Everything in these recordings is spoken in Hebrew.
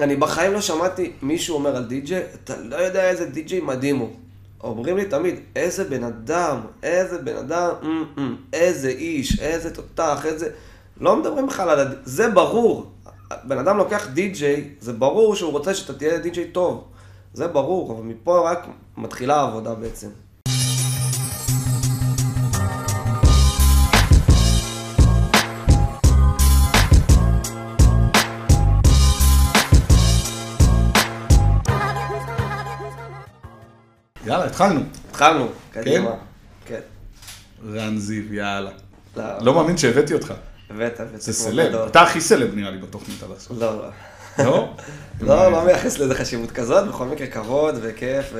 אני בחיים לא שמעתי מישהו אומר על די-ג'יי, אתה לא יודע איזה די-ג'יי מדהים הוא. אומרים לי תמיד, איזה בן אדם, איזה בן אדם, אמ, אמ, איזה איש, איזה תותח, איזה... לא מדברים בכלל על... הד- זה ברור. בן אדם לוקח די-ג'יי, זה ברור שהוא רוצה שאתה תהיה די-ג'יי טוב. זה ברור, אבל מפה רק מתחילה העבודה בעצם. יאללה, התחלנו. התחלנו, קדימה. כן. רן זיו, יאללה. לא, לא מאמין שהבאתי אותך. הבאת, הבאת. זה סלב. אתה הכי סלב נראה לי בתוכנית עד עכשיו. לא, לא. לא? לא, לא מייחס לזה חשיבות כזאת, בכל מקרה כבוד וכיף,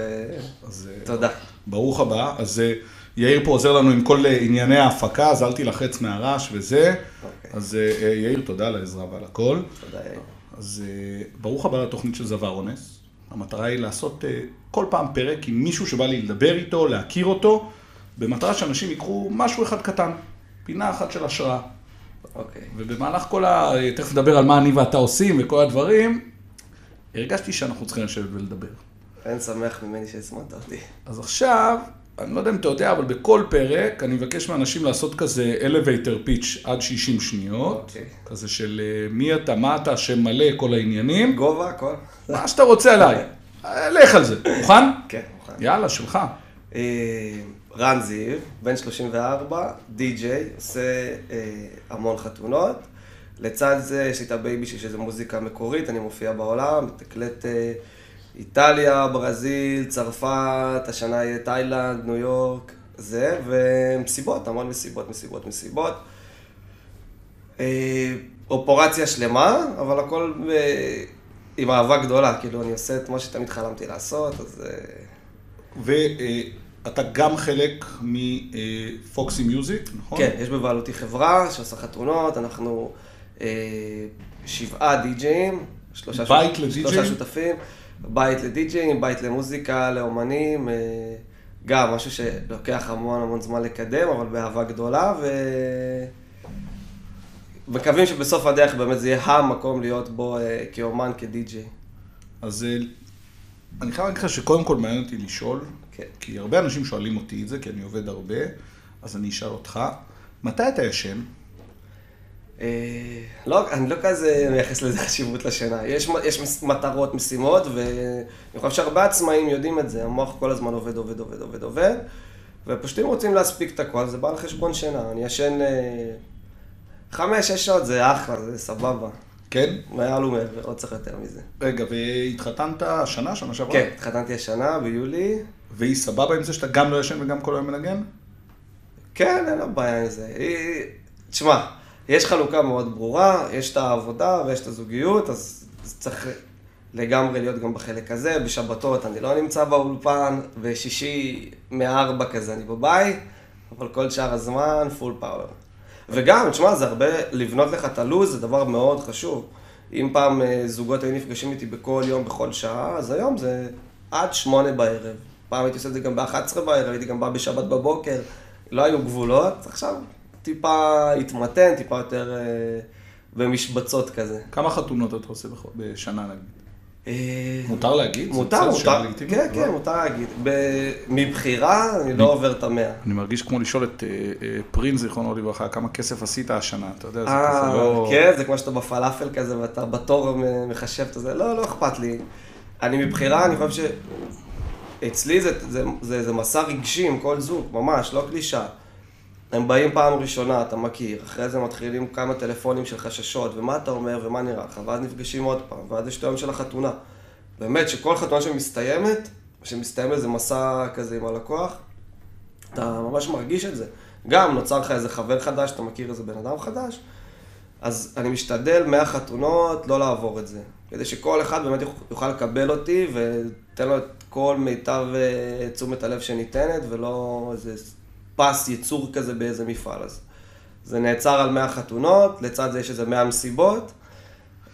אז אה, ותודה. ברוך הבא. אז אה, יאיר פה עוזר לנו עם כל אה, ענייני ההפקה, אז אל תילחץ מהרעש וזה. אוקיי. אז יאיר, תודה על העזרה ועל הכל. תודה, יאיר. אז ברוך הבא לתוכנית של זוואר אונס. המטרה היא לעשות אה, כל פעם פרק עם מישהו שבא לי לדבר איתו, להכיר אותו, במטרה שאנשים ייקחו משהו אחד קטן, פינה אחת של השראה. אוקיי. ובמהלך כל ה... תכף נדבר על מה אני ואתה עושים וכל הדברים, הרגשתי שאנחנו צריכים לשבת ולדבר. אין שמח ממני שהזמנת אותי. אז עכשיו, אני לא יודע אם אתה יודע, אבל בכל פרק אני מבקש מאנשים לעשות כזה elevator pitch עד 60 שניות. אוקיי. כזה של אה, מי אתה, מה אתה, שם מלא, כל העניינים. גובה, הכל? מה שאתה רוצה עליי. לך על זה. מוכן? כן, מוכן. יאללה, שלך. אה, רן זיו, בן 34, די-ג'יי, עושה אה, המון חתונות. לצד זה יש לי את ה baby שלי שזה מוזיקה מקורית, אני מופיע בעולם, מתקלט אה, איטליה, ברזיל, צרפת, השנה יהיה תאילנד, ניו יורק, זה, ומסיבות, המון מסיבות, מסיבות, מסיבות. אה, אופרציה שלמה, אבל הכל אה, עם אהבה גדולה, כאילו אני עושה את מה שתמיד חלמתי לעשות, אז... אה, ואתה גם חלק מפוקסי מיוזיק, נכון? כן, יש בבעלותי חברה שעושה חתונות, אנחנו שבעה די-ג'אים, שלושה, בית שותפים, לדי-ג'אים? שלושה שותפים, בית לדי-ג'אים, בית למוזיקה, לאומנים, אה, גם משהו שלוקח המון המון זמן לקדם, אבל באהבה גדולה, ו... מקווים שבסוף הדרך באמת זה יהיה המקום להיות בו אה, כאומן, כדי-ג'יי. אז אה, אני חייב להגיד לך שקודם כל מעניין אותי לשאול, כן. כי הרבה אנשים שואלים אותי את זה, כי אני עובד הרבה, אז אני אשאל אותך, מתי אתה ישן? אה, לא, אני לא כזה מייחס לזה חשיבות לשינה. יש, יש מטרות, משימות, ואני חושב שהרבה עצמאים יודעים את זה. המוח כל הזמן עובד, עובד, עובד, עובד, עובד, ופשוט אם רוצים להספיק את הכל, זה בא על חשבון שינה. אני ישן אה, חמש, שש שעות, זה אחלה, זה סבבה. כן? מעל ומעבר, לא צריך יותר מזה. רגע, והתחתנת השנה, שנה שעברה? כן, התחתנתי השנה, ביולי. והיא סבבה עם זה שאתה גם לא ישן וגם כל היום מנגן? כן, אין לה בעיה עם זה. היא... תשמע, יש חלוקה מאוד ברורה, יש את העבודה ויש את הזוגיות, אז צריך לגמרי להיות גם בחלק הזה. בשבתות אני לא נמצא באולפן, בשישי מארבע כזה אני בבית, אבל כל שאר הזמן פול פאוור. וגם, תשמע, זה הרבה, לבנות לך את הלו"ז זה דבר מאוד חשוב. אם פעם אה, זוגות היו נפגשים איתי בכל יום, בכל שעה, אז היום זה עד שמונה בערב. פעם הייתי עושה את זה גם ב-11 בערב, הייתי גם בא בשבת בבוקר, לא היו גבולות, עכשיו טיפה התמתן, טיפה יותר אה, במשבצות כזה. כמה חתונות אתה עושה בשנה נגיד? אה, מותר להגיד? מותר, מותר, לגיטימית, כן, לא? כן, מותר להגיד. מבחירה אני לא עובר את המאה. אני מרגיש כמו לשאול את אה, אה, פרינס, זיכרונו לברכה, כמה כסף עשית השנה, אתה יודע, זה כזה אה, לא... כן, זה כמו שאתה בפלאפל כזה ואתה בתור מחשב את זה, לא, לא אכפת לי. אני מבחירה, אני חושב זה, זה, זה, זה מסע רגשי עם כל זוג, ממש, לא קלישה. הם באים פעם ראשונה, אתה מכיר, אחרי זה מתחילים כמה טלפונים של חששות, ומה אתה אומר, ומה נראה לך, ואז נפגשים עוד פעם, ואז יש את היום של החתונה. באמת, שכל חתונה שמסתיימת, שמסתיים איזה מסע כזה עם הלקוח, אתה ממש מרגיש את זה. גם נוצר לך איזה חבר חדש, אתה מכיר איזה בן אדם חדש, אז אני משתדל מהחתונות לא לעבור את זה. כדי שכל אחד באמת יוכ- יוכל לקבל אותי ותן לו את כל מיטב אה, תשומת הלב שניתנת, ולא איזה פס ייצור כזה באיזה מפעל. אז זה נעצר על 100 חתונות, לצד זה יש איזה 100 מסיבות,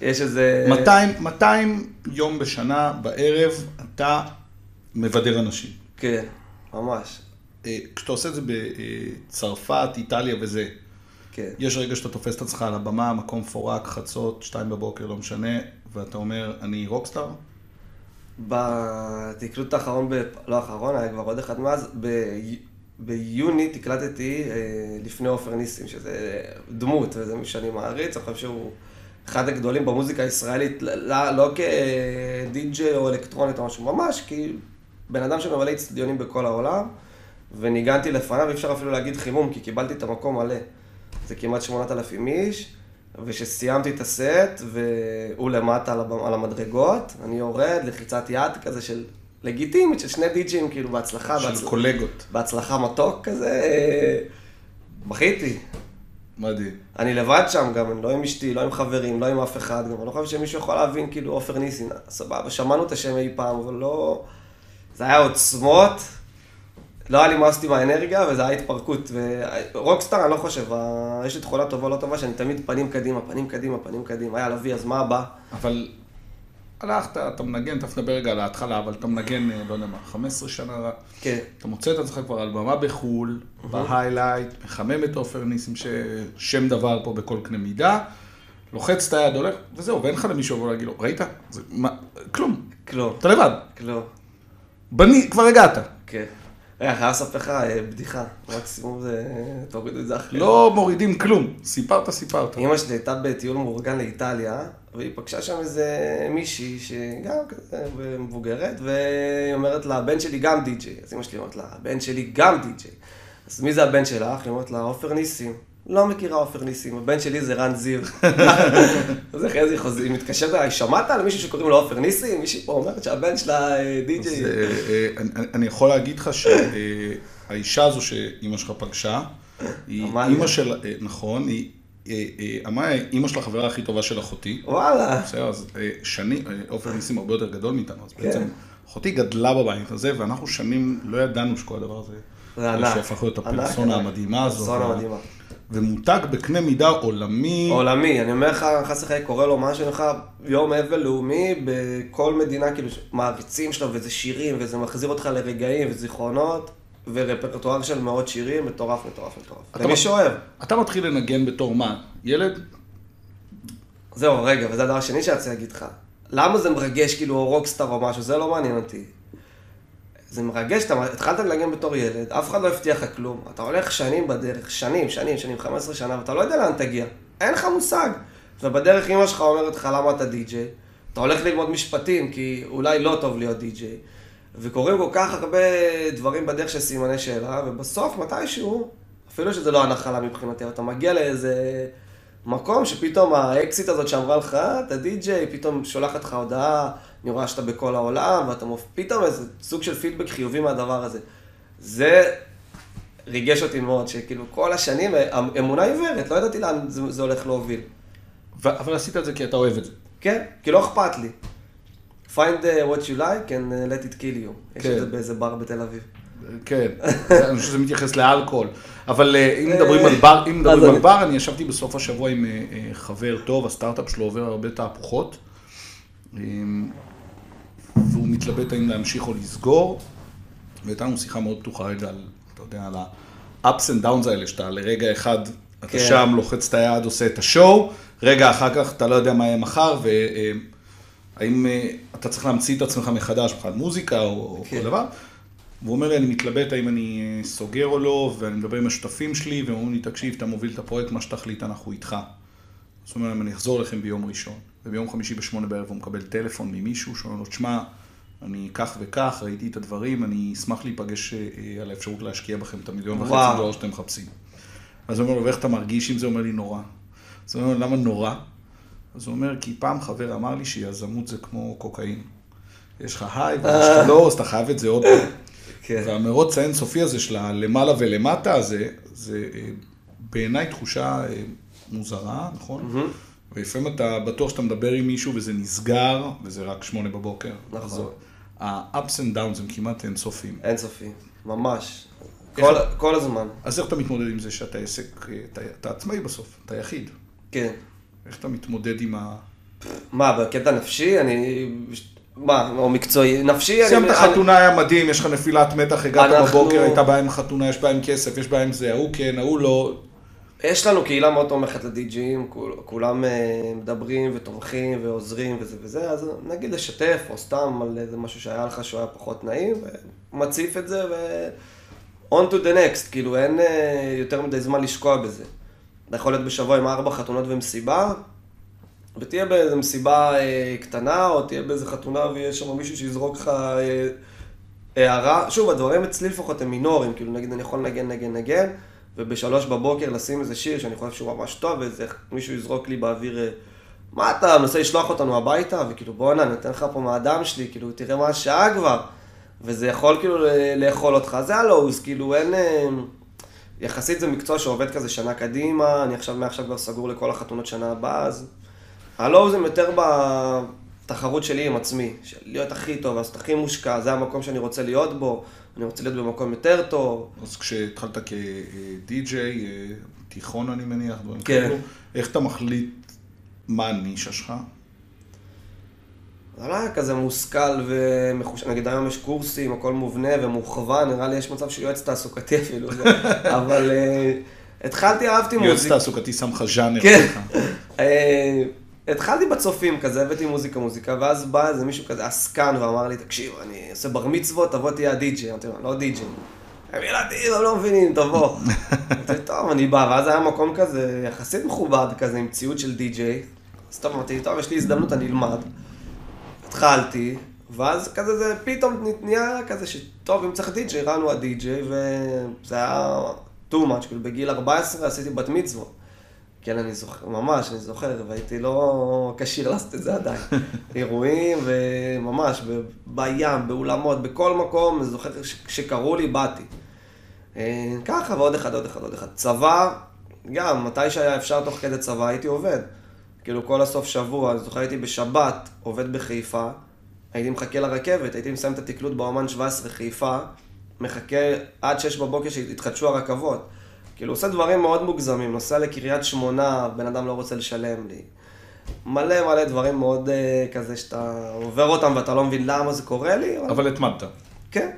יש איזה... 200, 200 יום בשנה בערב אתה מבדר אנשים. כן, ממש. אה, כשאתה עושה את זה בצרפת, איטליה וזה, כן. יש רגע שאתה תופס את עצמך על הבמה, מקום מפורק, חצות, שתיים בבוקר, לא משנה, ואתה אומר, אני רוקסטאר? בתקלוט האחרון, ב... לא האחרון, היה כבר עוד אחד מאז, ב... ביוני תקלטתי אה, לפני עופר ניסים, שזה דמות, וזה מי שאני מעריץ, אני חושב שהוא אחד הגדולים במוזיקה הישראלית, לא, לא כדי-ג'יי או אלקטרונית או משהו, ממש, כי בן אדם שמבלה אצטדיונים בכל העולם, וניגנתי לפניו, אי אפשר אפילו להגיד חימום, כי קיבלתי את המקום מלא. זה כמעט 8,000 איש, וכשסיימתי את הסט, והוא למטה על המדרגות, אני יורד, לחיצת יד כזה של לגיטימית, של שני די-ג'ים, כאילו בהצלחה. של בהצל... קולגות. בהצלחה מתוק כזה, בכיתי. מדהים. אני לבד שם גם, אני לא עם אשתי, לא עם חברים, לא עם אף אחד, גם אני לא חושב שמישהו יכול להבין, כאילו, עופר ניסין, סבבה, שמענו את השם אי פעם, אבל לא... זה היה עוצמות, לא היה לי מה לעשות עם האנרגיה, וזה היה התפרקות. ורוקסטאר, אני לא חושב, יש לי תכונה טובה לא טובה, שאני תמיד פנים קדימה, פנים קדימה, פנים קדימה. היה לביא, אז מה הבא? אבל הלכת, אתה מנגן, תכף נדבר רגע על ההתחלה, אבל אתה מנגן, אה, לא יודע מה, 15 שנה, כן. אתה מוצא את עצמך כבר על במה בחו"ל, בהיילייט, מחמם את עופר ניסים, ששם דבר פה בכל קנה מידה, לוחץ את היד, הולך, וזהו, ואין לך למישהו לבוא להגיד לו, ראית? זה, מה, כלום, כלום, אתה לבד, כלום. בני, כבר הגעת. כן. רגע, חייב לספר לך אה, בדיחה. מקסימום זה... תורידו את זה אחרי. לא מורידים כלום, סיפרת, סיפרת. אמא שלי הייתה בטיול מאורגן לאיטליה, והיא פגשה שם איזה מישהי שגם כזה מבוגרת, והיא אומרת לה, הבן שלי גם די-ג'יי. אז אמא שלי אומרת לה, הבן שלי גם די-ג'יי. אז מי זה הבן שלך? היא אומרת לה, עופר ניסים. לא מכירה עופר ניסים, הבן שלי זה רן זיו. אז אחרי זה היא היא מתקשרת אליי, שמעת על מישהו שקוראים לו עופר ניסים? מישהי פה אומרת שהבן שלה אה, די-ג'יי. אה, אה, אני- יכול להגיד לך שהאישה הזו שאימא שלך פגשה, היא. אימא של, נכון, היא, אה, אה, היא אימא של החברה הכי טובה של אחותי. וואלה. בסדר, אז אה, שני, עופר ניסים הרבה יותר גדול מאיתנו, אז כן. בעצם אחותי גדלה בבית הזה, ואנחנו שנים לא ידענו שכל הדבר הזה, זה ענק. שהפך להיות הפרסונה. המדהימה הזו. פרסונה מדהימה. ומותג בקנה מידה עולמי. עולמי, אני אומר לך, חס וחלילה קורה לו משהו, אני אומר לך, יום אבל לאומי בכל מדינה, כאילו, מעריצים שלו, וזה שירים, וזה מחזיר אותך לרגעים וזיכרונות, ורפרטואר של מאות שירים, מטורף, מטורף, מטורף. אתה למי שאוהב. אתה מתחיל לנגן בתור מה? ילד? זהו, רגע, וזה הדבר השני שאני רוצה להגיד לך. למה זה מרגש, כאילו, או רוקסטאר או משהו, זה לא מעניין אותי. זה מרגש, אתה התחלת לנגן בתור ילד, אף אחד לא הבטיח לך כלום. אתה הולך שנים בדרך, שנים, שנים, שנים, 15 שנה, ואתה לא יודע לאן תגיע. אין לך מושג. ובדרך אמא שלך אומרת לך למה אתה די-ג'יי. אתה הולך ללמוד משפטים, כי אולי לא טוב להיות די-ג'יי. וקורים כל כך הרבה דברים בדרך של סימני שאלה, ובסוף, מתישהו, אפילו שזה לא הנחלה מבחינתי, אתה מגיע לאיזה מקום שפתאום האקסיט הזאת שאמרה לך, "אה, אתה די-ג'יי, פתאום שולחת לך הודעה, אני רואה שאתה בכל העולם, ואתה מופ... פתאום איזה סוג של פידבק חיובי מהדבר הזה. זה ריגש אותי מאוד, שכאילו כל השנים, אמונה עיוורת, לא ידעתי לאן זה, זה הולך להוביל. ו- אבל עשית את זה כי אתה אוהב את זה. כן, כי לא אכפת לי. Find uh, what you like and uh, let it kill you. יש כן. את זה באיזה בר בתל אביב. כן, אני חושב שזה מתייחס לאלכוהול. אבל אה, אם מדברים על בר, אם מדברים על בר, אני ישבתי בסוף השבוע עם אה, אה, חבר טוב, הסטארט-אפ שלו עובר הרבה תהפוכות. אה, והוא מתלבט האם להמשיך או לסגור. והייתה לנו שיחה מאוד פתוחה רגע על, אתה יודע, על ה-ups and downs האלה, שאתה לרגע אחד, אתה כן. שם, לוחץ את היד, עושה את השואו, רגע אחר כך אתה לא יודע מה יהיה מחר, והאם אתה צריך להמציא את עצמך מחדש, בכלל מוזיקה או כן. כל דבר. והוא אומר לי, אני מתלבט האם אני אה, סוגר או לא, ואני מדבר עם השותפים שלי, והם אומרים לי, תקשיב, אתה מוביל את הפרויקט, מה שתחליט, אנחנו איתך. אז הוא אומר להם, אני אחזור אליכם ביום ראשון. וביום חמישי בשמונה בערב הוא מקבל טלפון ממישהו, שאומר לו, תשמע, אני כך וכך, ראיתי את הדברים, אני אשמח להיפגש אה, על האפשרות להשקיע בכם את המיליון וחצי וואו. דולר שאתם מחפשים. אז הוא אומר לו, ואיך אתה מרגיש עם זה? הוא אומר לי, נורא. אז הוא אומר למה נורא? אז הוא אומר, כי פעם חבר אמר לי שיזמות זה כמו קוקאין. יש לך היי ויש לך לא, אז אתה חייב את זה עוד פעם. כן. והמרוץ האינסופי הזה של הלמעלה ולמטה, זה, זה אה, בעיניי תחושה אה, מוזרה, נכון? ולפעמים אתה בטוח שאתה מדבר עם מישהו וזה נסגר, וזה רק שמונה בבוקר. נכון. אז ה-ups and downs הם כמעט אינסופיים. אינסופי, ממש. כל, כל הזמן. אז איך אתה מתמודד עם זה שאתה עסק, אה, אתה, אתה עצמאי בסוף, אתה יחיד. כן. איך אתה מתמודד עם ה... מה, בקטע נפשי? אני... מה, או מקצועי? נפשי? סיימת אני... חתונה, היה מדהים, יש לך נפילת מתח, הגעת אנחנו- בבוקר, הייתה בעיה עם חתונה, יש בעיה עם כסף, יש בעיה עם זה, ההוא כן, ההוא לא. יש לנו קהילה מאוד תומכת לדי-ג'אים, כול- כולם אה, מדברים ותומכים ועוזרים וזה וזה, אז נגיד לשתף, או סתם על איזה משהו שהיה לך שהוא היה פחות נעים, ומציף את זה, ו... on to the next, כאילו אין אה, יותר מדי זמן לשקוע בזה. אתה יכול להיות בשבוע עם ארבע חתונות ומסיבה, ותהיה באיזה מסיבה אה, קטנה, או תהיה באיזה חתונה ויש שם מישהו שיזרוק לך אה, הערה. שוב, הדברים אצלי לפחות הם מינוריים, כאילו נגיד אני יכול לנגן, נגן, נגן, ובשלוש בבוקר לשים איזה שיר שאני חושב שהוא ממש טוב, ואיזה מישהו יזרוק לי באוויר, אה, מה אתה מנסה לשלוח אותנו הביתה? וכאילו בואנה, אני נותן לך פה מהדם שלי, כאילו תראה מה השעה כבר. וזה יכול כאילו לאכול אותך, זה הלואוז, כאילו אין... אה, יחסית זה מקצוע שעובד כזה שנה קדימה, אני עכשיו, מעכשיו כבר סגור לכל החתונות שנה הבאה, אז... הלואוז הם יותר בתחרות שלי עם עצמי, של להיות הכי טוב, לעשות הכי מושקע, זה המקום שאני רוצה להיות בו, אני רוצה להיות במקום יותר טוב. אז כשהתחלת כדי-ג'יי, אה, תיכון אני מניח, דברים כן. כאלו, איך אתה מחליט מה הנישה שלך? זה לא היה כזה מושכל ומחוש... נגיד היום יש קורסים, הכל מובנה ומוכוון, נראה לי יש מצב של יועץ תעסוקתי אפילו, אבל אה, התחלתי, אהבתי יועץ מוזיקה. תעסוקתי שם לך ז'אנר. כן. אה, התחלתי בצופים כזה, הבאתי מוזיקה מוזיקה, ואז בא איזה מישהו כזה עסקן ואמר לי, תקשיב, אני עושה בר מצוות, תבוא תהיה הדי-ג'יי. אמרתי לו, לא די-ג'יי. הם ילדים, הם לא מבינים, תבוא. אמרתי, טוב, אני בא, ואז היה מקום כזה יחסית מכובד כזה, עם ציוד של די-ג'יי. אז טוב, אמרתי, טוב, יש לי הזדמנות, אני אלמד. התחלתי, ואז כזה זה פתאום נהיה כזה שטוב, אם צריך די-ג'יי, רנו הדי-ג'יי, וזה היה too much, כאילו בגיל 14 עשיתי בת מצוות. כן, אני זוכר, ממש, אני זוכר, והייתי לא כשיר לעשות את זה עדיין. אירועים, וממש, ב- בים, באולמות, בכל מקום, אני זוכר ש- שקראו לי, באתי. אה, ככה, ועוד אחד, עוד אחד, עוד אחד. צבא, גם, מתי שהיה אפשר תוך כדי צבא, הייתי עובד. כאילו, כל הסוף שבוע, אני זוכר, הייתי בשבת, עובד בחיפה, הייתי מחכה לרכבת, הייתי מסיים את התקלוט באומן 17 חיפה, מחכה עד 6 בבוקר שיתחדשו הרכבות. כאילו, עושה דברים מאוד מוגזמים, נוסע לקריית שמונה, בן אדם לא רוצה לשלם לי. מלא מלא דברים מאוד uh, כזה שאתה עובר אותם ואתה לא מבין למה זה קורה לי, אבל... אבל התמדת. כן.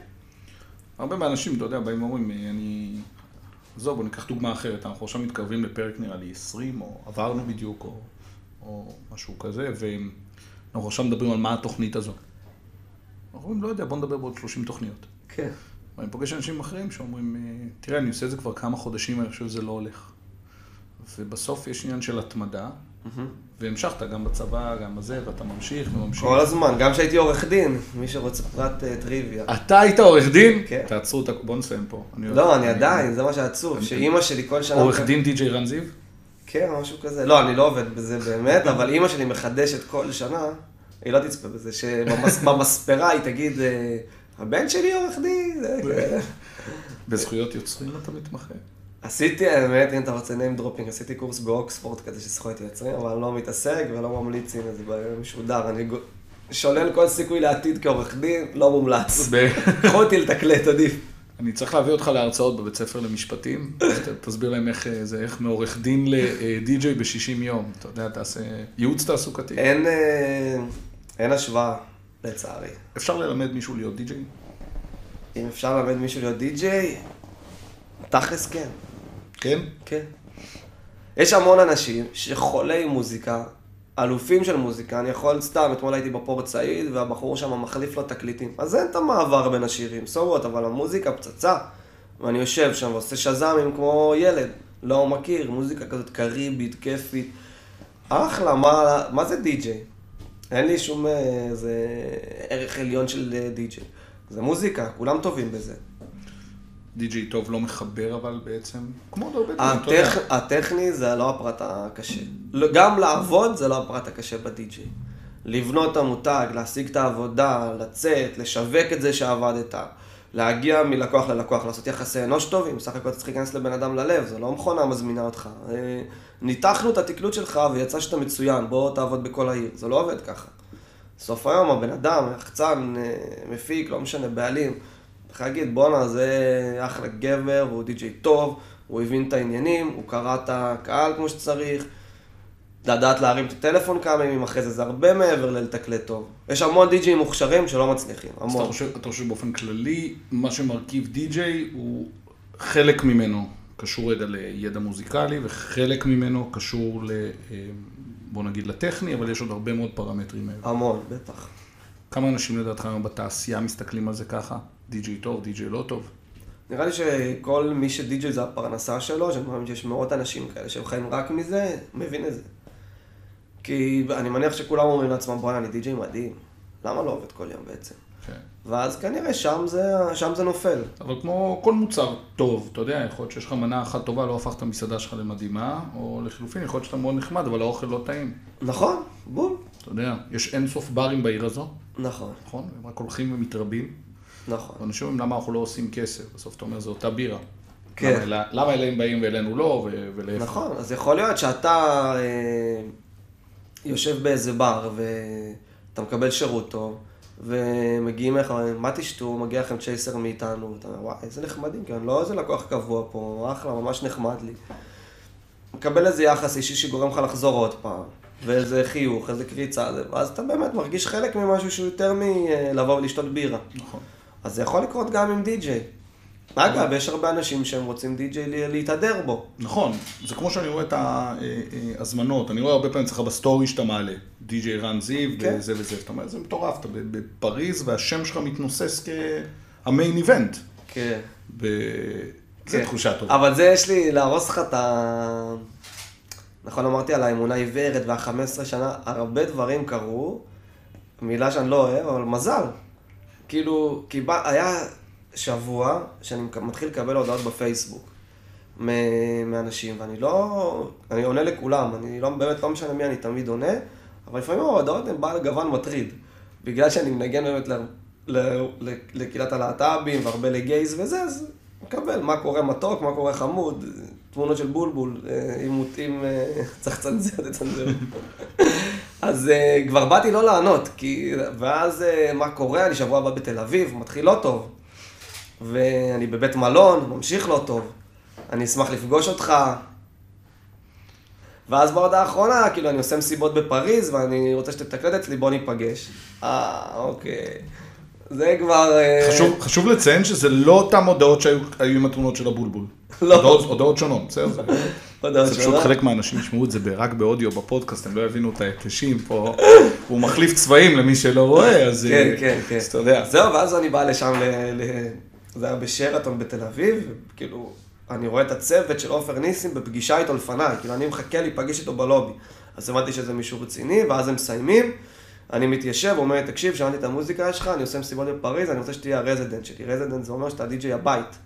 הרבה מהאנשים, אתה יודע, באים ואומרים, אני... עזוב, בוא ניקח דוגמה אחרת, אנחנו עכשיו מתקרבים לפרק נראה לי 20, או עברנו בדיוק, או, או משהו כזה, ואנחנו עכשיו מדברים על מה התוכנית הזו. אנחנו אומרים, לא יודע, בוא נדבר בעוד 30 תוכניות. כן. ואני פוגש אנשים אחרים שאומרים, אה, תראה, אני עושה את זה כבר כמה חודשים, אני חושב שזה לא הולך. ובסוף יש עניין של התמדה, והמשכת גם בצבא, גם בזה, ואתה ממשיך וממשיך. כל הזמן, גם כשהייתי עורך דין, מי שרוצה פרט uh, טריוויה. אתה היית עורך דין? כן. תעצרו את ה... בוא נסיים פה. לא, אני עדיין, זה מה שעצוב, שאימא שלי כל שנה... עורך דין די.ג'יי רן זיו? כן, משהו כזה. לא, אני לא עובד בזה באמת, אבל אימא שלי מחדשת כל שנה, היא לא תצפה בזה, שבמספרה היא תגיד, אה, הבן שלי עורך דין, זה כזה. בזכויות יוצרים אתה מתמחה. עשיתי, האמת, אם אתה רוצה name dropping, עשיתי קורס באוקספורד כזה של זכויות יוצרים, אבל אני לא מתעסק ולא ממליץ, הנה זה משודר, אני שולל כל סיכוי לעתיד כעורך דין, לא מומלץ. קחו אותי לתקלט, עדיף. אני צריך להביא אותך להרצאות בבית ספר למשפטים, תסביר להם איך אה, זה, איך מעורך דין לדי.ג'יי ב-60 יום. אתה יודע, תעשה ייעוץ תעסוקתי. אין, אה, אין השוואה, לצערי. אפשר ללמד מישהו להיות די.ג'יי? אם אפשר ללמד מישהו להיות די-ג'יי, תכלס כן. כן? כן. יש המון אנשים שחולי מוזיקה, אלופים של מוזיקה, אני יכול סתם, אתמול הייתי בפורט סעיד, והבחור שם מחליף לו תקליטים. אז אין את המעבר בין השירים, סורות, אבל המוזיקה פצצה. ואני יושב שם ועושה שז"מים כמו ילד, לא מכיר, מוזיקה כזאת קריבית, כיפית. אחלה, מה, מה זה די-ג'יי? אין לי שום אה, איזה ערך עליון של אה, די-ג'יי. זה מוזיקה, כולם טובים בזה. די.ג'יי טוב לא מחבר, אבל בעצם, כמו עוד הרבה דברים, אתה יודע. הטכ... הטכני זה לא הפרט הקשה. לא- גם לעבוד זה לא הפרט הקשה בדי-ג'יי. לבנות את המותג, להשיג את העבודה, לצאת, לשווק את זה שעבדת, להגיע מלקוח ללקוח, לעשות יחסי אנוש טובים, בסך הכל אתה צריך להיכנס לבן אדם ללב, זה לא מכונה מזמינה אותך. אה, ניתחנו את התקלוט שלך ויצא שאתה מצוין, בוא תעבוד בכל העיר, זה לא עובד ככה. סוף היום הבן אדם, יחצן, אה, מפיק, לא משנה, בעלים, צריך להגיד, בואנה, זה אחלה גבר, והוא די.ג'יי טוב, הוא הבין את העניינים, הוא קרא את הקהל כמו שצריך, לדעת להרים את הטלפון כמה ימים אחרי זה, זה הרבה מעבר ללתקלט טוב. יש המון די.ג'יים מוכשרים שלא מצליחים, אז אתה המון. חושב, אתה חושב באופן כללי, מה שמרכיב די.ג'יי הוא חלק ממנו, קשור רגע לידע מוזיקלי, וחלק ממנו קשור ל... אה, בוא נגיד לטכני, אבל יש עוד הרבה מאוד פרמטרים האלה. המון, בטח. כמה אנשים לדעתך היום בתעשייה מסתכלים על זה ככה? די.ג'יי טוב, די.ג'יי לא טוב? נראה לי שכל מי שדי.ג'יי זה הפרנסה שלו, שאני מאמין שיש מאות אנשים כאלה שהם חיים רק מזה, מבין את זה. כי אני מניח שכולם אומרים לעצמם, בוא'נה, אני די.ג'יי מדהים. למה לא עובד כל יום בעצם? כן. ואז כנראה שם זה, שם זה נופל. אבל כמו כל מוצר טוב, אתה יודע, יכול להיות שיש לך מנה אחת טובה, לא הפך את המסעדה שלך למדהימה, או לחילופין, יכול להיות שאתה מאוד נחמד, אבל האוכל לא טעים. נכון, בול. אתה יודע, יש אין סוף ברים בעיר הזו, נכון, נכון? הם רק הולכים ומתרבים. נכון. ואנשים אומרים, למה אנחנו לא עושים כסף? בסוף אתה אומר, זה אותה בירה. כן. למה, למה אליהם באים ואלינו לא, ו- ולהפך. נכון, אז יכול להיות שאתה אה, יושב באיזה בר ואתה מקבל שירות טוב, ומגיעים אליך, אומרים, מה תשתו, מגיע לכם צ'ייסר מאיתנו, ואתה אומר, וואי, איזה נחמדים, כן, לא איזה לקוח קבוע פה, אחלה, ממש נחמד לי. מקבל איזה יחס אישי שגורם לך לחזור עוד פעם, ואיזה חיוך, איזה קריצה, ואז אתה באמת מרגיש חלק ממשהו שהוא יותר מלבוא ולשתות בירה. נכון. אז זה יכול לקרות גם עם די-ג'יי. אגב, יש הרבה אנשים שהם רוצים די-ג'יי להתהדר בו. נכון, זה כמו שאני רואה את ההזמנות, אני רואה הרבה פעמים אצלך בסטורי שאתה מעלה, די.ג'יי רן זיו כן. וזה וזה, אתה אומר, זה מטורף, אתה בפריז והשם שלך מתנוסס כה main event. כן. זה כן. תחושה טובה. אבל זה יש לי להרוס לך את ה... נכון, אמרתי על האמונה עיוורת וה-15 שנה, הרבה דברים קרו, מילה שאני לא אוהב, אבל מזל. כאילו, כי בא, היה שבוע שאני מתחיל לקבל הודעות בפייסבוק מאנשים, ואני לא... אני עונה לכולם, אני לא, באמת לא משנה מי אני תמיד עונה, אבל לפעמים ההודעות הן בעל גוון מטריד. בגלל שאני מנגן באמת ל- ל- ל- לקהילת הלהט"בים והרבה לגייז וזה, אז מקבל מה קורה מתוק, מה קורה חמוד, תמונות של בולבול, עימותים, אה, צריך לצנזר, תצנזר. אז אה, כבר באתי לא לענות, כי... ואז אה, מה קורה, אני שבוע הבא בתל אביב, מתחיל לא טוב. ואני בבית מלון, ממשיך לא טוב. אני אשמח לפגוש אותך. ואז בהודעה האחרונה, כאילו, אני עושה מסיבות בפריז, ואני רוצה שתתקלט אצלי, בוא ניפגש. אה, אוקיי. זה כבר... אה, חשוב, חשוב לציין שזה לא אותן הודעות שהיו היו עם התמונות של הבולבול. לא. הודעות, הודעות שונות, בסדר? זה, פשוט. חלק מהאנשים ישמעו את זה רק באודיו בפודקאסט, הם לא יבינו את ההיקשים פה. הוא מחליף צבעים למי שלא רואה, אז... כן, כן, כן. אז אתה יודע. זהו, ואז אני בא לשם. זה היה בשרתון בתל אביב, וכאילו, אני רואה את הצוות של עופר ניסים בפגישה איתו לפניי, כאילו, אני מחכה להיפגש איתו בלובי. אז הבנתי שזה מישהו רציני, ואז הם מסיימים, אני מתיישב, אומר לי, תקשיב, שמעתי את המוזיקה שלך, אני עושה מסיבות בפריז, אני רוצה שתהיה הרזידנט שלי. רזידנט זה אומר שאתה די.ג'יי הבית.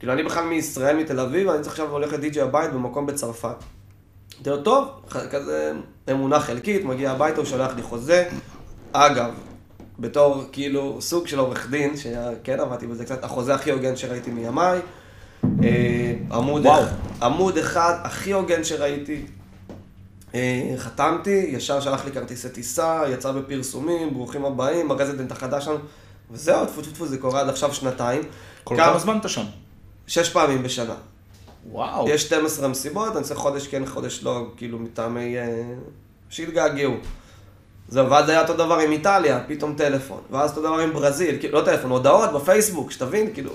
כאילו, אני בכלל מישראל, מתל אביב, ואני צריך עכשיו ללכת די.ג'יי הבית במקום בצרפת. אמרתי לו, טוב, כזה אמונה חלקית, מגיע הביתה, הוא שולח לי חוזה. אגב, בתור כאילו סוג של עורך דין, שכן עבדתי בזה קצת, החוזה הכי הוגן שראיתי מימיי. אה, עמוד, וואו. עמוד אחד הכי הוגן שראיתי. אה, חתמתי, ישר שלח לי כרטיסי טיסה, יצא בפרסומים, ברוכים הבאים, הרזידנט החדש שלנו, וזהו, טפו טפו טפו, זה קורה עד עכשיו שנתיים. כל כמה זמן אתה שם? שש פעמים בשנה. וואו. יש 12 מסיבות, אני צריך חודש כן, חודש לא, כאילו מטעמי... אה, שהתגעגעו. זהו, ואז היה אותו דבר עם איטליה, פתאום טלפון. ואז אותו דבר עם ברזיל, כאילו, לא טלפון, הודעות בפייסבוק, שתבין, כאילו.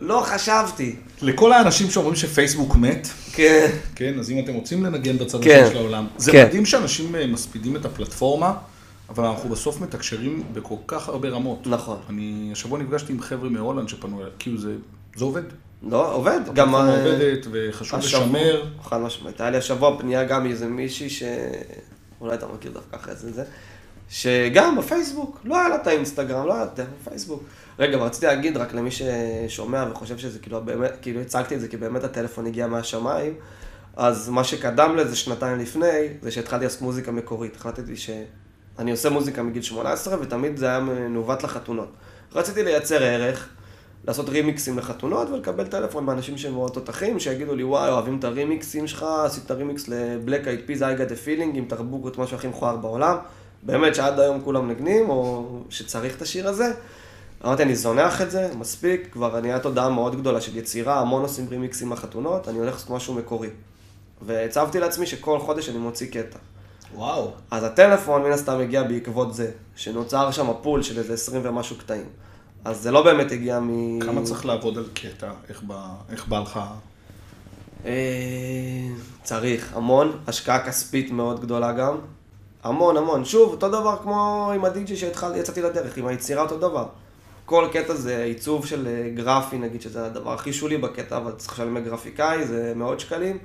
לא חשבתי. לכל האנשים שאומרים שפייסבוק מת, כן. כן, אז אם אתם רוצים לנגן בצד כן. השני של העולם, זה כן. מדהים שאנשים אה, מספידים את הפלטפורמה, אבל אנחנו בסוף מתקשרים בכל כך הרבה רמות. נכון. אני השבוע נפגשתי עם חבר'ה מהולנד שפנו אליי, כאילו זה, זה עובד. לא, עובד. גם... הפלטפורמה אה, עובדת וחשוב השבוע- לשמר. חד משמעית. היה לי השבוע פנייה גם מאיזה מישהי ש... אולי אתה מכיר דווקא אחרי זה, זה. שגם בפייסבוק, לא היה לה את האינסטגרם, לא היה לה את הפייסבוק. רגע, רציתי להגיד רק למי ששומע וחושב שזה כאילו באמת, כאילו הצגתי את זה כי באמת הטלפון הגיע מהשמיים, אז מה שקדם לזה שנתיים לפני, זה שהתחלתי לעשות מוזיקה מקורית. החלטתי שאני עושה מוזיקה מגיל 18 ותמיד זה היה מנווט לחתונות. רציתי לייצר ערך, לעשות רימיקסים לחתונות ולקבל טלפון מאנשים שהם מאוד תותחים, שיגידו לי, וואי, אוהבים את הרימיקסים שלך, עשית רימיקס לבלק אייד פיז, I got a feeling, עם תרבוקות, משהו הכי מכוער בעולם. באמת שעד היום כולם נגנים, או שצריך את השיר הזה. אמרתי, אני זונח את זה, מספיק, כבר נהיה תודעה מאוד גדולה של יצירה, המון עושים רימיקסים לחתונות, אני הולך לעשות משהו מקורי. והצבתי לעצמי שכל חודש אני מוציא קטע. וואו. אז הטלפון מן הסתם הגיע בעקבות זה, שנוצר שם פול של איזה 20 ומשהו קטעים. אז זה לא באמת הגיע מ... כמה צריך לעבוד על קטע, איך בא, איך בא לך אה, צריך, המון, השקעה כספית מאוד גדולה גם. המון, המון. שוב, אותו דבר כמו עם הדי.ג'י שיצאתי לדרך, עם היצירה אותו דבר. כל קטע זה עיצוב של אה, גרפי, נגיד, שזה הדבר הכי שולי בקטע, אבל צריך לשלם לגרפיקאי, זה מאות שקלים.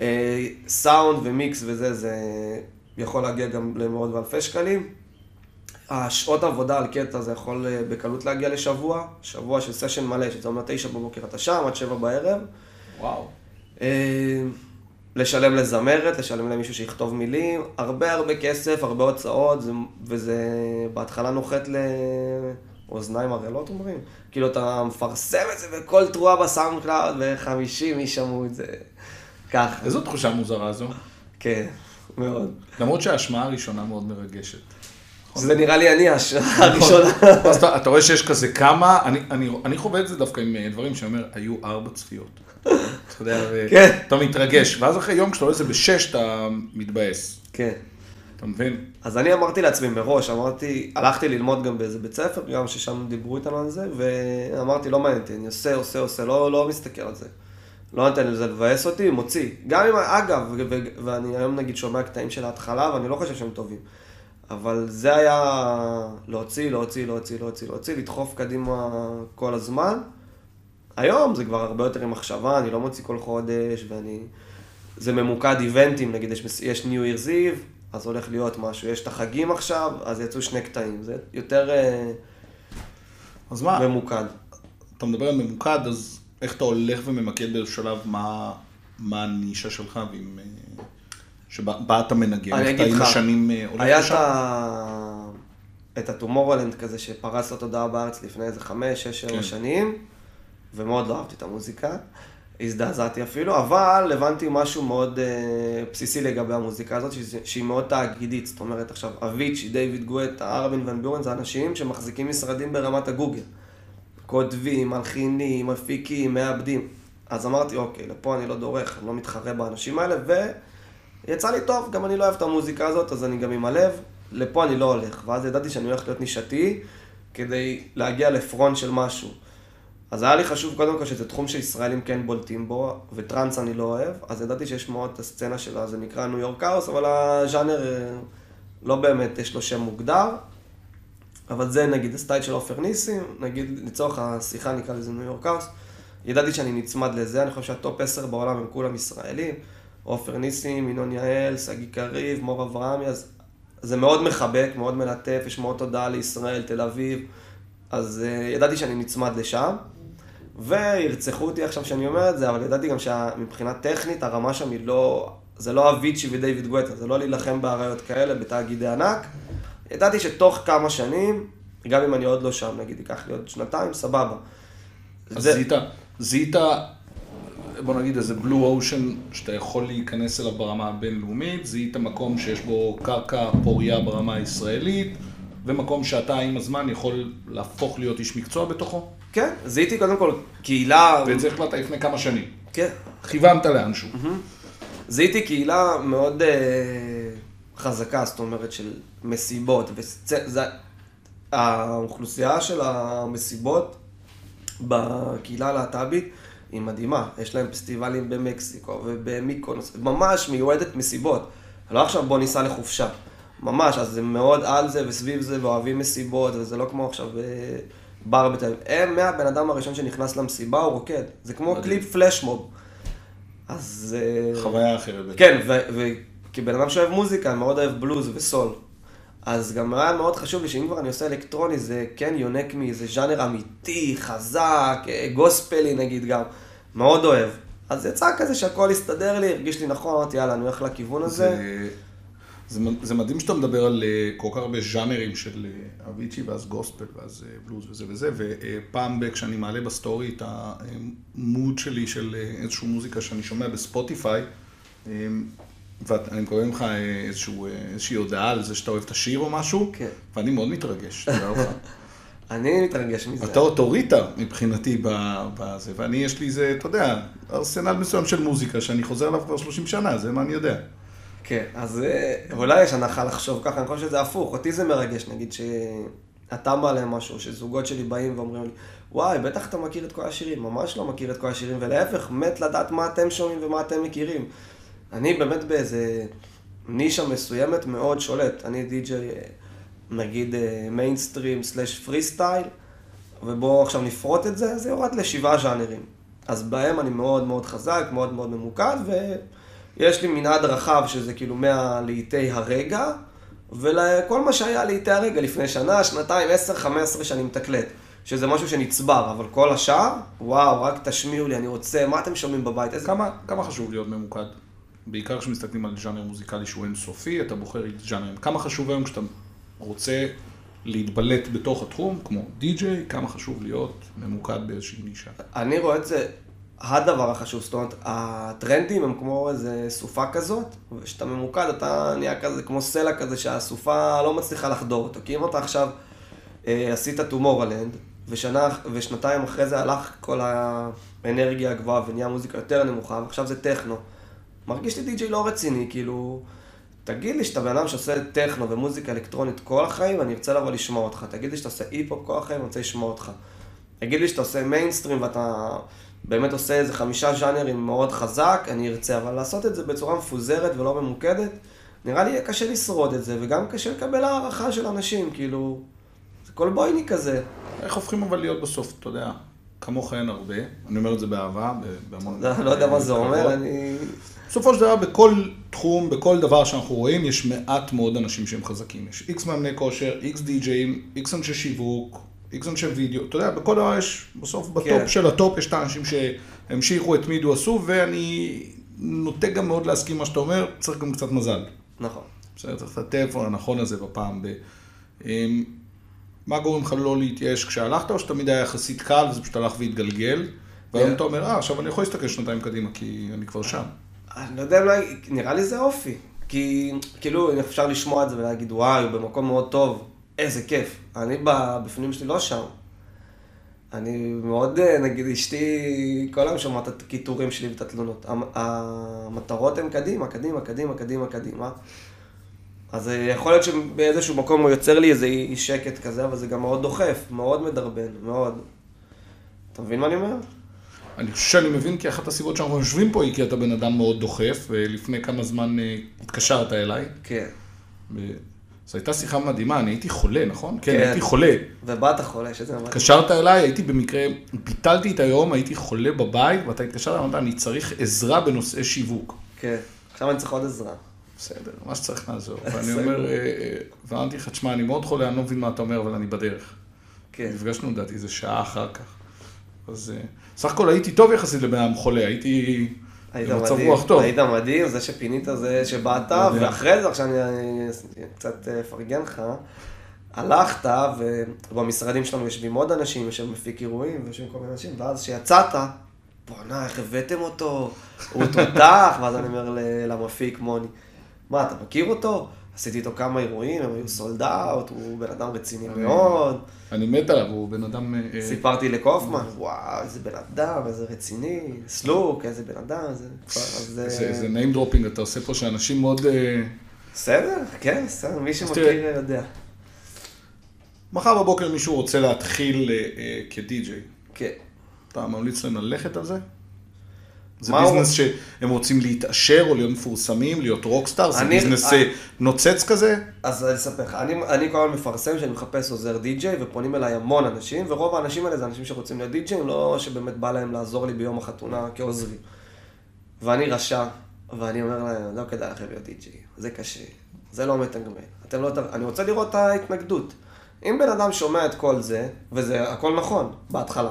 אה, סאונד ומיקס וזה, זה יכול להגיע גם למאות ואלפי שקלים. השעות עבודה על קטע זה יכול אה, בקלות להגיע לשבוע, שבוע של סשן מלא, שזה אומר תשע בבוקר אתה שם, עד שבע בערב. וואו. לשלם לזמרת, לשלם למישהו שיכתוב מילים, הרבה הרבה כסף, הרבה הוצאות, זה, וזה בהתחלה נוחת לאוזניים ערלות אומרים. כאילו אתה מפרסם את זה וקול תרועה ב SoundCloud וחמישים איש שמעו את זה. ככה. איזו תחושה מוזרה זו. כן, מאוד. למרות שההשמעה הראשונה מאוד מרגשת. זה נראה לי אני נכון. הראשונה. אז אתה רואה שיש כזה כמה, אני- אני אני חווה את זה דווקא עם אה, דברים שאני אומר, היו ארבע צפיות. אתה יודע, כן. אתה מתרגש, ואז אחרי יום כשאתה רואה את זה בשש אתה מתבאס. כן. אתה מבין? אז אני אמרתי לעצמי מראש, אמרתי, הלכתי ללמוד גם באיזה בית ספר, גם ששם דיברו איתנו על זה, ואמרתי, לא מעניין אותי, אני עושה, עושה, עושה, לא, לא מסתכל על זה. לא נותן לזה לבאס אותי, מוציא. גם אם, אגב, ואני היום נגיד שומע קטעים של ההתחלה, ואני לא חושב שהם טובים. אבל זה היה להוציא, להוציא, להוציא, להוציא, להוציא, לדחוף קדימה כל הזמן. היום זה כבר הרבה יותר עם מחשבה, אני לא מוציא כל חודש, ואני... זה ממוקד איבנטים, נגיד יש, יש New Year's Eve, אז הולך להיות משהו. יש את החגים עכשיו, אז יצאו שני קטעים. זה יותר אה, אז מה, ממוקד. אתה מדבר על ממוקד, אז איך אתה הולך וממקד באיזשהו שלב מה מה הנישה שלך, ועם... אה, שבה בה אתה מנגן, אני איך אתה אגיד עם לך, השנים אה, הולך היה לשם? את הטומורלנד כזה שפרס לתודעה בארץ לפני איזה חמש, שש, שבע כן. שנים, ומאוד לא אהבתי את המוזיקה. הזדעזעתי אפילו, אבל הבנתי משהו מאוד uh, בסיסי לגבי המוזיקה הזאת, שזה, שהיא מאוד תאגידית. זאת אומרת, עכשיו, אביצ'י, דיוויד גואטה, ארבין ון ביורן, זה אנשים שמחזיקים משרדים ברמת הגוגל. כותבים, מלחינים, מפיקים, מעבדים. אז אמרתי, אוקיי, לפה אני לא דורך, אני לא מתחרה באנשים האלה, ויצא לי טוב, גם אני לא אוהב את המוזיקה הזאת, אז אני גם עם הלב, לפה אני לא הולך. ואז ידעתי שאני הולך להיות נישתי, כדי להגיע ל front של משהו. אז היה לי חשוב קודם כל שזה תחום שישראלים כן בולטים בו, וטראנס אני לא אוהב, אז ידעתי שיש מאוד את הסצנה שלה, זה נקרא ניו יורק האוס, אבל הז'אנר אה, לא באמת יש לו שם מוגדר. אבל זה נגיד הסטייל של עופר ניסים, נגיד לצורך השיחה נקרא לזה ניו יורק האוס. ידעתי שאני נצמד לזה, אני חושב שה top 10 בעולם הם כולם ישראלים. עופר ניסים, ינון יעל, שגיא קריב, מור אברהמי, אז זה מאוד מחבק, מאוד מלטף, יש מאוד תודעה לישראל, תל אביב. אז uh, ידעתי שאני נצמד לשם. וירצחו אותי עכשיו שאני אומר את זה, אבל ידעתי גם שמבחינה טכנית הרמה שם היא לא... זה לא אביצ'י ודייוויד גואטה, זה לא להילחם באריות כאלה, בתאגידי ענק. ידעתי שתוך כמה שנים, גם אם אני עוד לא שם, נגיד ייקח לי עוד שנתיים, סבבה. זיהית, זיהית, בוא נגיד איזה בלו אושן שאתה יכול להיכנס אליו ברמה הבינלאומית, זיהית מקום שיש בו קרקע פוריה ברמה הישראלית, ומקום שאתה עם הזמן יכול להפוך להיות איש מקצוע בתוכו, כן, זיהיתי קודם כל קהילה... ואת זה החלטת לפני כמה שנים. כן. כיוונת לאנשהו. זיהיתי קהילה מאוד אה, חזקה, זאת אומרת, של מסיבות. וסצ... זה... האוכלוסייה של המסיבות בקהילה הלהט"בית היא מדהימה. יש להם פסטיבלים במקסיקו ובמיקונוס, ממש מיועדת מסיבות. לא עכשיו בוא ניסע לחופשה. ממש, אז הם מאוד על זה וסביב זה ואוהבים מסיבות, וזה לא כמו עכשיו אה, בר בתל אביב. הם מהבן אדם הראשון שנכנס למסיבה הוא רוקד. זה כמו מדהים. קליפ פלשמוב. אז... אה, חוויה אחרת. כן, וכבן אדם שאוהב מוזיקה, אני מאוד אוהב בלוז וסול. אז גם היה מאוד חשוב לי שאם כבר אני עושה אלקטרוני, זה כן יונק מאיזה ז'אנר אמיתי, חזק, אה, גוספלי נגיד גם. מאוד אוהב. אז יצא כזה שהכל הסתדר לי, הרגיש לי נכון, אמרתי יאללה, אני הולך לכיוון הזה. זה, זה, זה מדהים שאתה מדבר על אה, כל כך הרבה ז'אנרים של אה, אביצ'י ואז גוספל ואז אה, בלוז וזה וזה, ופעם ב- כשאני מעלה בסטורי את ה mood שלי של איזושהי מוזיקה שאני שומע בספוטיפיי, ואני מקבל ממך איזשהו, איזושהי הודעה על זה שאתה אוהב את השיר או משהו, כן. ואני מאוד מתרגש, תדע לך. אני מתרגש מזה. אתה אוטוריטה מבחינתי בזה, ואני יש לי איזה, אתה יודע, ארסנל מסוים של מוזיקה שאני חוזר עליו כבר 30 שנה, זה מה אני יודע. כן, אז אה, אולי יש הנחה לחשוב ככה, אני חושב שזה הפוך. אותי זה מרגש, נגיד אתה מעלה משהו, שזוגות שלי באים ואומרים לי, וואי, בטח אתה מכיר את כל השירים, ממש לא מכיר את כל השירים, ולהפך, מת לדעת מה אתם שומעים ומה אתם מכירים. אני באמת באיזה נישה מסוימת מאוד שולט. אני די-ג'יי, אה, נגיד מיינסטרים slash freestyle, ובואו עכשיו נפרוט את זה, זה יורד לשבעה ז'אנרים. אז בהם אני מאוד מאוד חזק, מאוד מאוד ממוקד, ויש לי מנעד רחב שזה כאילו מהלהיטי הרגע, ולכל מה שהיה להיטי הרגע לפני שנה, שנתיים, עשר, חמש עשרה שאני מתקלט. שזה משהו שנצבר, אבל כל השאר, וואו, רק תשמיעו לי, אני רוצה, מה אתם שומעים בבית? איזה... כמה, כמה חשוב להיות ממוקד? בעיקר כשמסתכלים על ז'אנר מוזיקלי שהוא אינסופי, אתה בוחר ז'אנרים. כמה חשוב היום כשאתה רוצה להתבלט בתוך התחום, כמו די-ג'יי, כמה חשוב להיות ממוקד באיזושהי נישה? אני רואה את זה, הדבר החשוב, זאת אומרת, הטרנדים הם כמו איזה סופה כזאת, וכשאתה ממוקד אתה נהיה כזה כמו סלע כזה שהסופה לא מצליחה לחדור אותו. כי אם אתה עכשיו אה, עשית Tomorrowland, ושנה, ושנתיים אחרי זה הלך כל האנרגיה הגבוהה ונהיה מוזיקה יותר נמוכה, ועכשיו זה טכנו. מרגיש לי די.ג'יי לא רציני, כאילו, תגיד לי שאתה בן אדם שעושה טכנו ומוזיקה אלקטרונית כל החיים, אני ארצה לבוא לשמוע אותך. תגיד לי שאתה עושה היפ-הופ כל החיים, אני רוצה לשמוע אותך. תגיד לי שאתה עושה מיינסטרים ואתה באמת עושה איזה חמישה ז'אנרים מאוד חזק, אני ארצה, אבל לעשות את זה בצורה מפוזרת ולא ממוקדת, נראה לי יהיה קשה לשרוד את זה, וגם קשה לקבל הערכה של אנשים, כאילו, זה כל בינוני כזה. איך הופכים אבל להיות בסוף, אתה יודע, כמוך אין הרבה, אני אומר את זה באהבה, בהמון... לא יודע מה זה אומר, אני... בסופו של דבר, בכל תחום, בכל דבר שאנחנו רואים, יש מעט מאוד אנשים שהם חזקים. יש איקס מאמני כושר, איקס די-ג'אים, איקס אנשי שיווק, איקס אנשי וידאו. אתה יודע, בכל דבר יש, בסוף ב top כן. של ה top יש את האנשים שהמשיכו, התמידו, עשו, ואני נוטה גם מאוד להסכים מה שאתה אומר, צריך גם קצת מזל. נכון. בסדר, צריך את הטלפון הנכון הזה בפעם ב... מה גורם לך לא להתייאש כשהלכת, או שתמיד היה יחסית קל וזה פשוט הלך והתגלגל? והיום כן. אתה אומר, אה, עכשיו אני יכול להסתכל שנתיים קדימה, כי אני כבר שם. אני לא יודע, אולי, נראה לי זה אופי. כי כאילו, אפשר לשמוע את זה ולהגיד, וואי, הוא במקום מאוד טוב, איזה כיף. אני בפנים שלי לא שם. אני מאוד, אה, נגיד, אשתי כל היום שומעת את הקיטורים שלי ואת התלונות. המטרות הן קדימה, קדימה, קדימה, קדימה, קדימה. אז אה, יכול להיות שבאיזשהו מקום הוא יוצר לי איזה אי שקט כזה, אבל זה גם מאוד דוחף, מאוד מדרבן, מאוד. אתה מבין מה אני אומר? אני חושב שאני מבין, כי אחת הסיבות שאנחנו יושבים פה היא כי אתה בן אדם מאוד דוחף, ולפני כמה זמן אה, התקשרת אליי. כן. זו הייתה שיחה מדהימה, אני הייתי חולה, נכון? כן, כן הייתי חולה. ובאת חולה, שזה מדהים. התקשרת אליי, הייתי במקרה, ביטלתי את היום, הייתי חולה בבית, ואתה התקשרת, אמרת, אני צריך עזרה בנושאי שיווק. כן, עכשיו אני צריך עוד עזרה. בסדר, מה שצריך לעזור. ואני אומר, אה, אה, ואמרתי לך, תשמע, אני מאוד חולה, אני לא מבין מה אתה אומר, אבל אני בדרך. כן. נפגשנו לדעתי איזה שעה אחר כך. אז אה, סך הכל הייתי טוב יחסית לבן אדם חולה, הייתי במצב רוח טוב. היית מדהים, זה שפינית זה שבאת, ואחרי זה, עכשיו אני קצת אפרגן לך, הלכת, ובמשרדים שלנו יושבים עוד אנשים, יושב מפיק אירועים, ויושבים כל מיני אנשים, ואז כשיצאת, בואנה, איך הבאתם אותו? הוא תותח, ואז אני אומר למפיק מוני, מה, אתה מכיר אותו? עשיתי איתו כמה אירועים, הם היו סולד אאוט, הוא בן אדם רציני מאוד. אני מת עליו, הוא בן אדם... אה, אה, סיפרתי לקופמן, וואו, איזה בן אדם, איזה רציני, סלוק, איזה בן אדם, זה... זה name dropping, אתה עושה פה שאנשים מאוד... אה, בסדר, כן, בסדר, מי שמכיר יודע. מחר בבוקר מישהו רוצה להתחיל כדי-ג'יי. כן. אתה ממליץ להם ללכת על זה? זה ביזנס הוא... שהם רוצים להתעשר או להיות מפורסמים, להיות rockstar, זה ביזנס אני... נוצץ כזה? אז אני אספר לך, אני, אני כל הזמן מפרסם שאני מחפש עוזר די-ג'יי ופונים אליי המון אנשים, ורוב האנשים האלה זה אנשים שרוצים להיות די-ג'יי, לא שבאמת בא להם לעזור לי ביום החתונה כעוזרים. ואני רשע, ואני אומר להם, לא כדאי לכם להיות די-ג'יי, זה קשה, זה לא מתגמל. אתם לא... אני רוצה לראות את ההתנגדות. אם בן אדם שומע את כל זה, וזה הכל נכון, בהתחלה.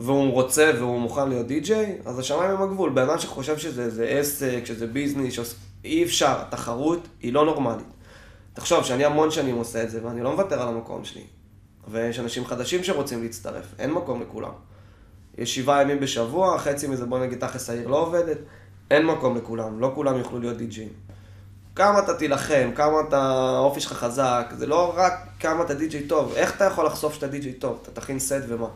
והוא רוצה והוא מוכן להיות די-ג'יי, אז השמיים הם הגבול. בן אדם שחושב שזה עסק, שזה ביזנס, שעוש... אי אפשר, התחרות היא לא נורמלית. תחשוב שאני המון שנים עושה את זה ואני לא מוותר על המקום שלי. ויש אנשים חדשים שרוצים להצטרף, אין מקום לכולם. יש שבעה ימים בשבוע, חצי מזה בוא נגיד תכלס העיר לא עובדת, אין מקום לכולם, לא כולם יוכלו להיות די-ג'יים. כמה אתה תילחם, כמה אתה, האופי שלך חזק, זה לא רק כמה אתה די-ג'יי טוב, איך אתה יכול לחשוף שאתה די-ג'יי טוב, אתה תכין סט ומה.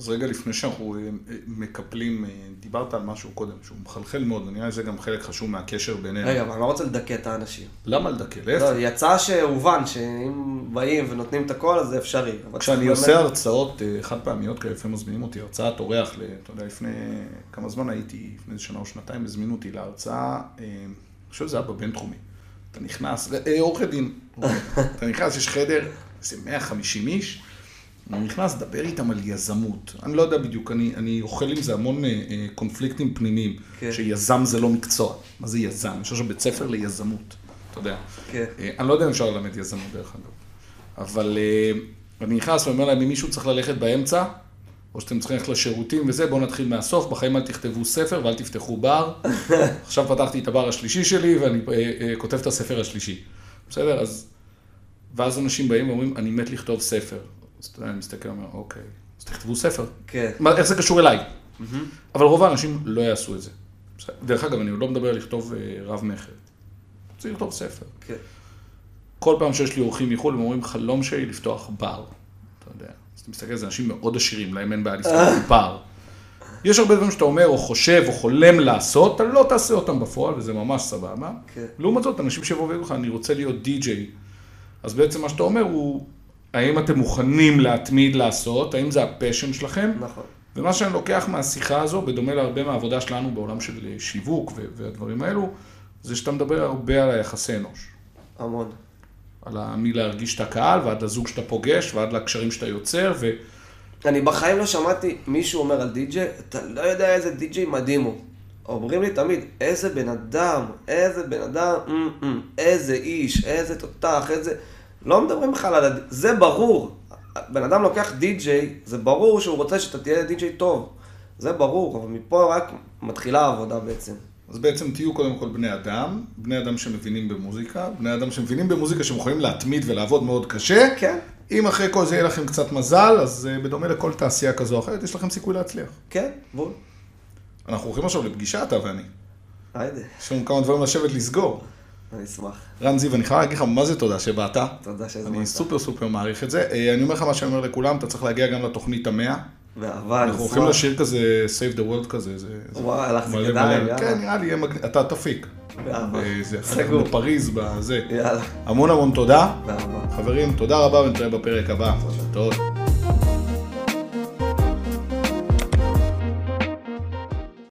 אז רגע לפני שאנחנו אה, אה, מקפלים, אה, דיברת על משהו קודם, שהוא מחלחל מאוד, ונראה לי זה גם חלק חשוב מהקשר בינינו. רגע, אבל אני לא רוצה לדכא את האנשים. למה לדכא? לא, להפך. יצא שהובן שאם באים ונותנים את הכל, אז זה אפשרי. כשאני עושה באמת- הרצאות חד פעמיות כאלה, לפעמים מזמינים אותי, הרצאת אורח, אתה יודע, לפני כמה זמן הייתי, לפני איזה שנה או שנתיים, הזמינו אותי להרצאה, אה, אני חושב שזה היה בבינתחומי. אתה נכנס, עורכי דין, אתה נכנס, יש חדר, איזה 150 איש, אני נכנס, דבר איתם על יזמות. אני לא יודע בדיוק, אני, אני אוכל עם זה המון אה, אה, קונפליקטים פנימיים, כן. שיזם זה לא מקצוע. מה זה יזם? יש עכשיו בית ספר ליזמות, אתה יודע. כן. אה, אני לא יודע אם אפשר ללמד יזמות דרך אגב, אבל אה, אני נכנס ואומר להם, אם מישהו צריך ללכת באמצע, או שאתם צריכים ללכת לשירותים וזה, בואו נתחיל מהסוף, בחיים אל תכתבו ספר ואל תפתחו בר. עכשיו פתחתי את הבר השלישי שלי ואני אה, אה, כותב את הספר השלישי. בסדר? אז... ואז אנשים באים ואומרים, אני מת לכתוב ספר. אז אתה יודע, אני מסתכל ואומר, אוקיי, אז תכתבו ספר. כן. מה, איך זה קשור אליי? אבל רוב האנשים לא יעשו את זה. דרך אגב, אני לא מדבר על לכתוב אה, רב מכר. צריך לכתוב ספר. כן. כל פעם שיש לי אורחים מחו"ל, הם אומרים, חלום שלי לפתוח בר. אתה יודע. אז אתה מסתכל, זה אנשים מאוד עשירים, להם אין בעיה לפתוח בר. יש הרבה דברים שאתה אומר, או חושב, או חולם לעשות, אתה לא תעשה אותם בפועל, וזה ממש סבבה. כן. לעומת זאת, אנשים שיבואו ויגידו לך, אני רוצה להיות די-ג'יי. אז בעצם מה שאתה אומר הוא, האם אתם מוכנים להתמיד לעשות, האם זה הפשן שלכם? נכון. ומה שאני לוקח מהשיחה הזו, בדומה להרבה מהעבודה שלנו בעולם של שיווק והדברים האלו, זה שאתה מדבר הרבה על היחסי אנוש. המון. על ה- מלהרגיש את הקהל, ועד לזוג שאתה פוגש, ועד לקשרים שאתה יוצר, ו... אני בחיים לא שמעתי מישהו אומר על די-ג'יי, אתה לא יודע איזה די-ג'יי מדהים הוא. אומרים לי תמיד, איזה בן אדם, איזה בן אדם, אמ, אמ, איזה איש, איזה תותח, איזה... לא מדברים בכלל על. זה ברור. בן אדם לוקח די-ג'יי, זה ברור שהוא רוצה שאתה תהיה די-ג'יי טוב. זה ברור, אבל מפה רק מתחילה העבודה בעצם. אז בעצם תהיו קודם כל בני אדם, בני אדם שמבינים במוזיקה, בני אדם שמבינים במוזיקה יכולים להתמיד ולעבוד מאוד קשה. כן, אם אחרי כל זה יהיה לכם קצת מזל, אז אה, בדומה לכל תעשייה כזו או אחרת, יש לכם סיכוי להצליח. כן, בול. אנחנו הולכים עכשיו לפגישה, אתה ואני. היידה, יש לנו כמה דברים לשבת לסגור. אני אשמח. רן זיו, אני חייב להגיד לך מה זה תודה שבאת. תודה שהזמנת. אני סופר סופר מעריך את זה. אה, אני אומר לך מה שאני אומר לכולם, אתה צריך להגיע גם לתוכנית המאה. באהבה, אנחנו הולכים. לשיר כזה Save the World כזה. זה- וואי, מלא כדאי. יאללה. כן, נראה לי. אתה תפיק. באהבה. אה, סגור. בפריז, בזה. יאללה, המון המון תודה. באהבה. חברים, תודה רבה ונתראה בפרק הבא. תודה.